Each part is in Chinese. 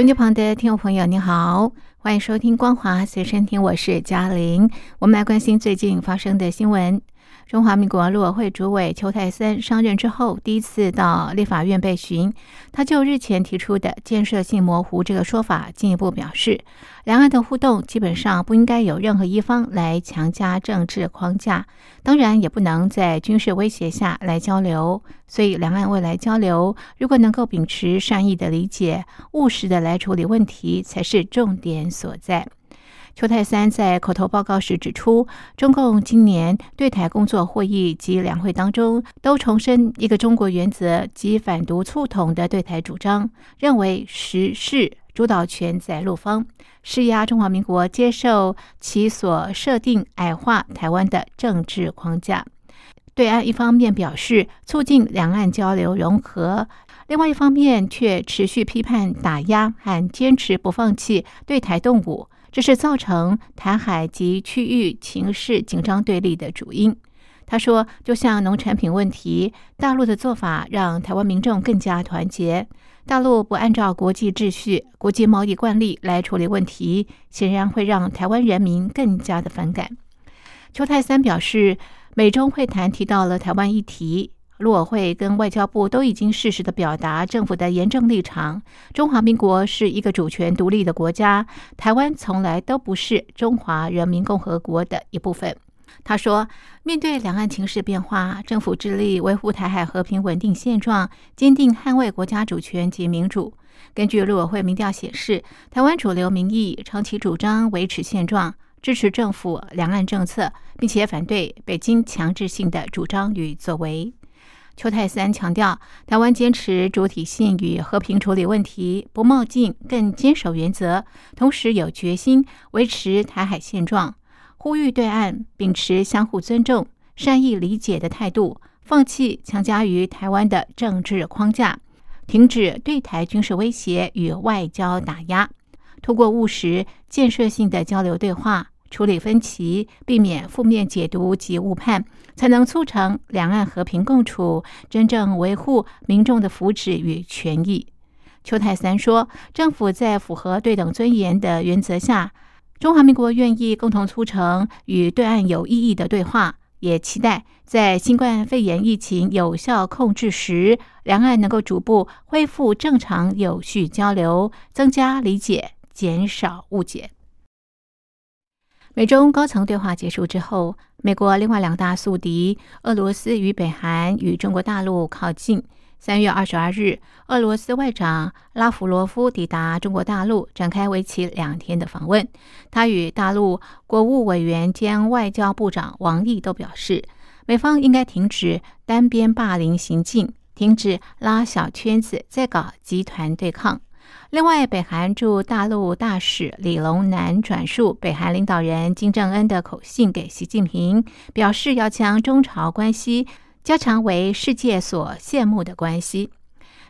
收音机旁的听众朋友，你好，欢迎收听《光华随身听》，我是嘉玲。我们来关心最近发生的新闻。中华民国陆委会主委邱泰森上任之后，第一次到立法院被询，他就日前提出的建设性模糊这个说法，进一步表示，两岸的互动基本上不应该有任何一方来强加政治框架，当然也不能在军事威胁下来交流。所以，两岸未来交流如果能够秉持善意的理解，务实的来处理问题，才是重点所在。邱泰三在口头报告时指出，中共今年对台工作会议及两会当中，都重申一个中国原则及反独促统的对台主张，认为实事主导权在陆方，施压中华民国接受其所设定矮化台湾的政治框架。对岸一方面表示促进两岸交流融合，另外一方面却持续批判打压和坚持不放弃对台动武。这是造成台海及区域情势紧张对立的主因。他说：“就像农产品问题，大陆的做法让台湾民众更加团结。大陆不按照国际秩序、国际贸易惯例来处理问题，显然会让台湾人民更加的反感。”邱泰三表示，美中会谈提到了台湾议题。陆委会跟外交部都已经适时的表达政府的严正立场。中华民国是一个主权独立的国家，台湾从来都不是中华人民共和国的一部分。他说，面对两岸情势变化，政府致力维护台海和平稳定现状，坚定捍卫国家主权及民主。根据陆委会民调显示，台湾主流民意长期主张维持现状，支持政府两岸政策，并且反对北京强制性的主张与作为。邱泰三强调，台湾坚持主体性与和平处理问题，不冒进，更坚守原则，同时有决心维持台海现状，呼吁对岸秉持相互尊重、善意理解的态度，放弃强加于台湾的政治框架，停止对台军事威胁与外交打压，通过务实、建设性的交流对话。处理分歧，避免负面解读及误判，才能促成两岸和平共处，真正维护民众的福祉与权益。邱泰三说，政府在符合对等尊严的原则下，中华民国愿意共同促成与对岸有意义的对话，也期待在新冠肺炎疫情有效控制时，两岸能够逐步恢复正常有序交流，增加理解，减少误解。美中高层对话结束之后，美国另外两大宿敌俄罗斯与北韩与中国大陆靠近。三月二十二日，俄罗斯外长拉夫罗夫抵达中国大陆，展开为期两天的访问。他与大陆国务委员兼外交部长王毅都表示，美方应该停止单边霸凌行径，停止拉小圈子，再搞集团对抗。另外，北韩驻大陆大使李龙南转述北韩领导人金正恩的口信给习近平，表示要将中朝关系加强为世界所羡慕的关系。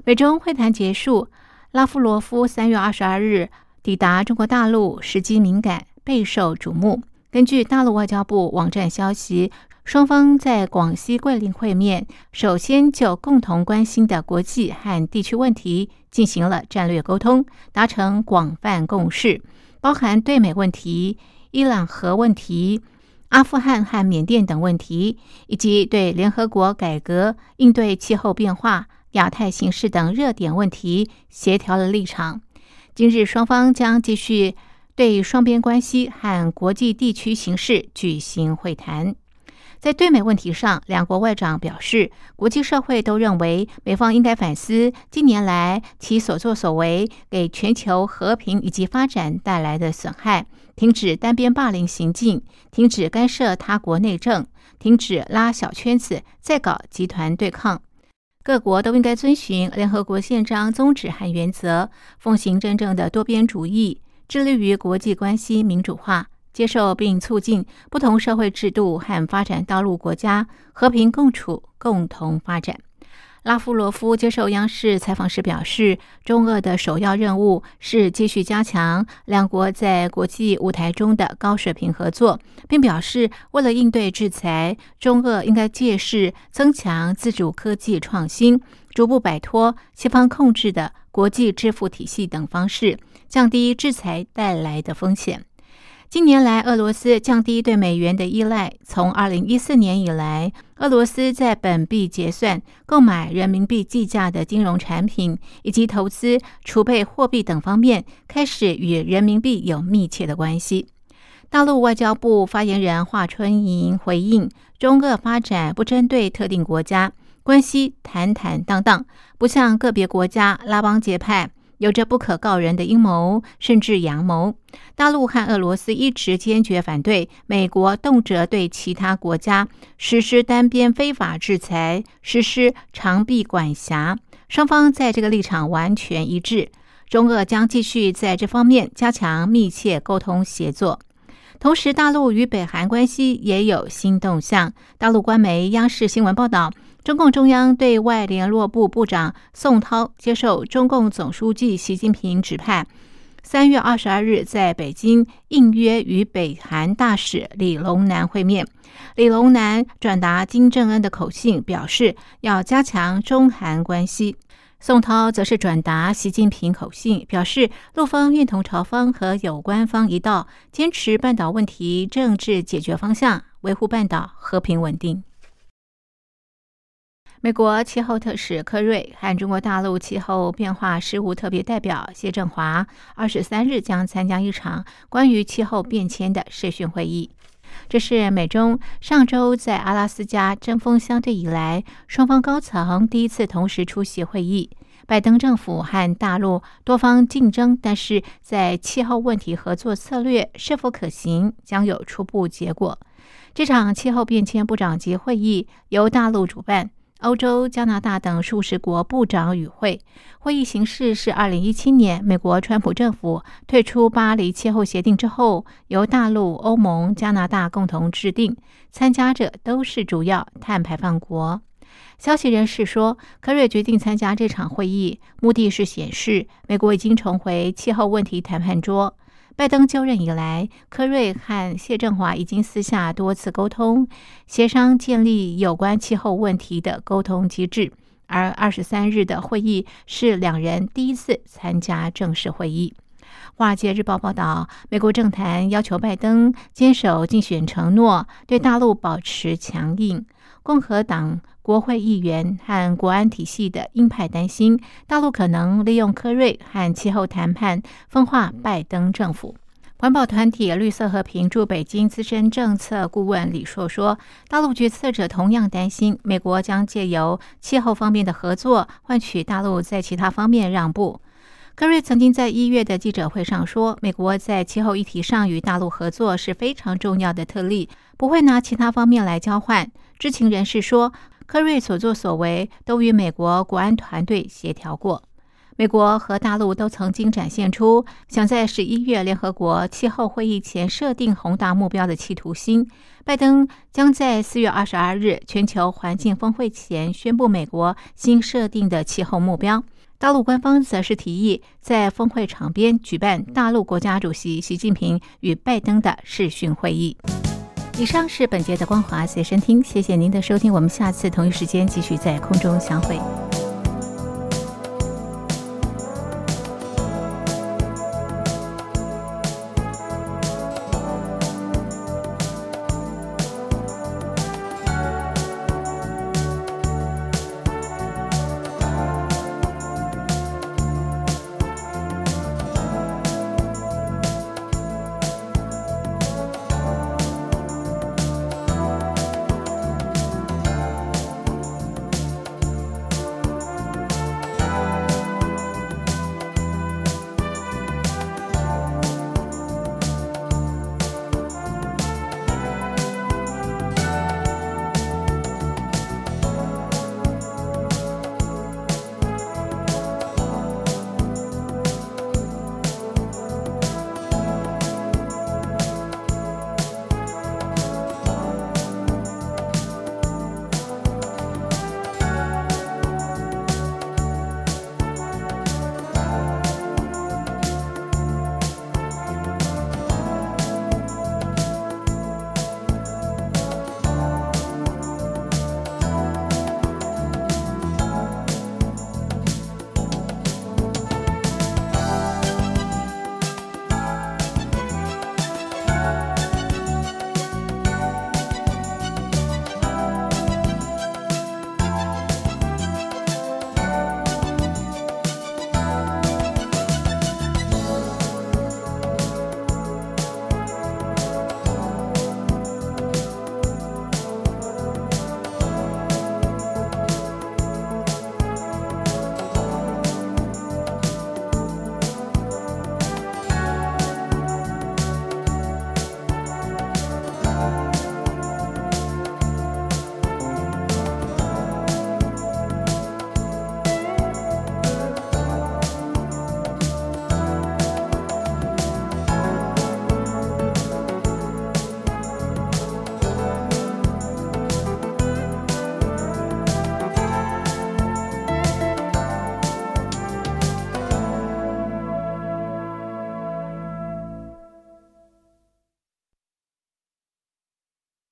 美中会谈结束，拉夫罗夫三月二十二日抵达中国大陆，时机敏感，备受瞩目。根据大陆外交部网站消息。双方在广西桂林会面，首先就共同关心的国际和地区问题进行了战略沟通，达成广泛共识，包含对美问题、伊朗核问题、阿富汗和缅甸等问题，以及对联合国改革、应对气候变化、亚太形势等热点问题协调了立场。今日双方将继续对双边关系和国际地区形势举行会谈。在对美问题上，两国外长表示，国际社会都认为美方应该反思近年来其所作所为给全球和平以及发展带来的损害，停止单边霸凌行径，停止干涉他国内政，停止拉小圈子，再搞集团对抗。各国都应该遵循联合国宪章宗旨和原则，奉行真正的多边主义，致力于国际关系民主化。接受并促进不同社会制度和发展道路国家和平共处、共同发展。拉夫罗夫接受央视采访时表示，中俄的首要任务是继续加强两国在国际舞台中的高水平合作，并表示，为了应对制裁，中俄应该借势增强自主科技创新，逐步摆脱西方控制的国际支付体系等方式，降低制裁带来的风险。近年来，俄罗斯降低对美元的依赖。从二零一四年以来，俄罗斯在本币结算、购买人民币计价的金融产品以及投资、储备货币等方面，开始与人民币有密切的关系。大陆外交部发言人华春莹回应：“中俄发展不针对特定国家，关系坦坦荡荡，不像个别国家拉帮结派。”有着不可告人的阴谋，甚至阳谋。大陆和俄罗斯一直坚决反对美国动辄对其他国家实施单边非法制裁、实施长臂管辖，双方在这个立场完全一致。中俄将继续在这方面加强密切沟通协作。同时，大陆与北韩关系也有新动向。大陆官媒央视新闻报道。中共中央对外联络部部长宋涛接受中共总书记习近平指派，三月二十二日在北京应约与北韩大使李龙南会面。李龙南转达金正恩的口信，表示要加强中韩关系。宋涛则是转达习近平口信，表示陆方愿同朝方和有关方一道，坚持半岛问题政治解决方向，维护半岛和平稳定。美国气候特使科瑞和中国大陆气候变化事务特别代表谢振华二十三日将参加一场关于气候变迁的视讯会议。这是美中上周在阿拉斯加针锋相对以来，双方高层第一次同时出席会议。拜登政府和大陆多方竞争，但是在气候问题合作策略是否可行，将有初步结果。这场气候变迁部长级会议由大陆主办。欧洲、加拿大等数十国部长与会。会议形式是二零一七年美国川普政府退出巴黎气候协定之后，由大陆、欧盟、加拿大共同制定。参加者都是主要碳排放国。消息人士说，科瑞决定参加这场会议，目的是显示美国已经重回气候问题谈判桌。拜登就任以来，科瑞和谢振华已经私下多次沟通，协商建立有关气候问题的沟通机制。而二十三日的会议是两人第一次参加正式会议。《华尔街日报》报道，美国政坛要求拜登坚守竞选承诺，对大陆保持强硬。共和党。国会议员和国安体系的鹰派担心，大陆可能利用科瑞和气候谈判分化拜登政府。环保团体绿色和平驻北京资深政策顾问李硕说：“大陆决策者同样担心，美国将借由气候方面的合作，换取大陆在其他方面让步。”科瑞曾经在一月的记者会上说：“美国在气候议题上与大陆合作是非常重要的特例，不会拿其他方面来交换。”知情人士说。科瑞所作所为都与美国国安团队协调过。美国和大陆都曾经展现出想在十一月联合国气候会议前设定宏大目标的企图心。拜登将在四月二十二日全球环境峰会前宣布美国新设定的气候目标。大陆官方则是提议在峰会场边举办大陆国家主席习近平与拜登的视讯会议。以上是本节的光华随身听，谢谢您的收听，我们下次同一时间继续在空中相会。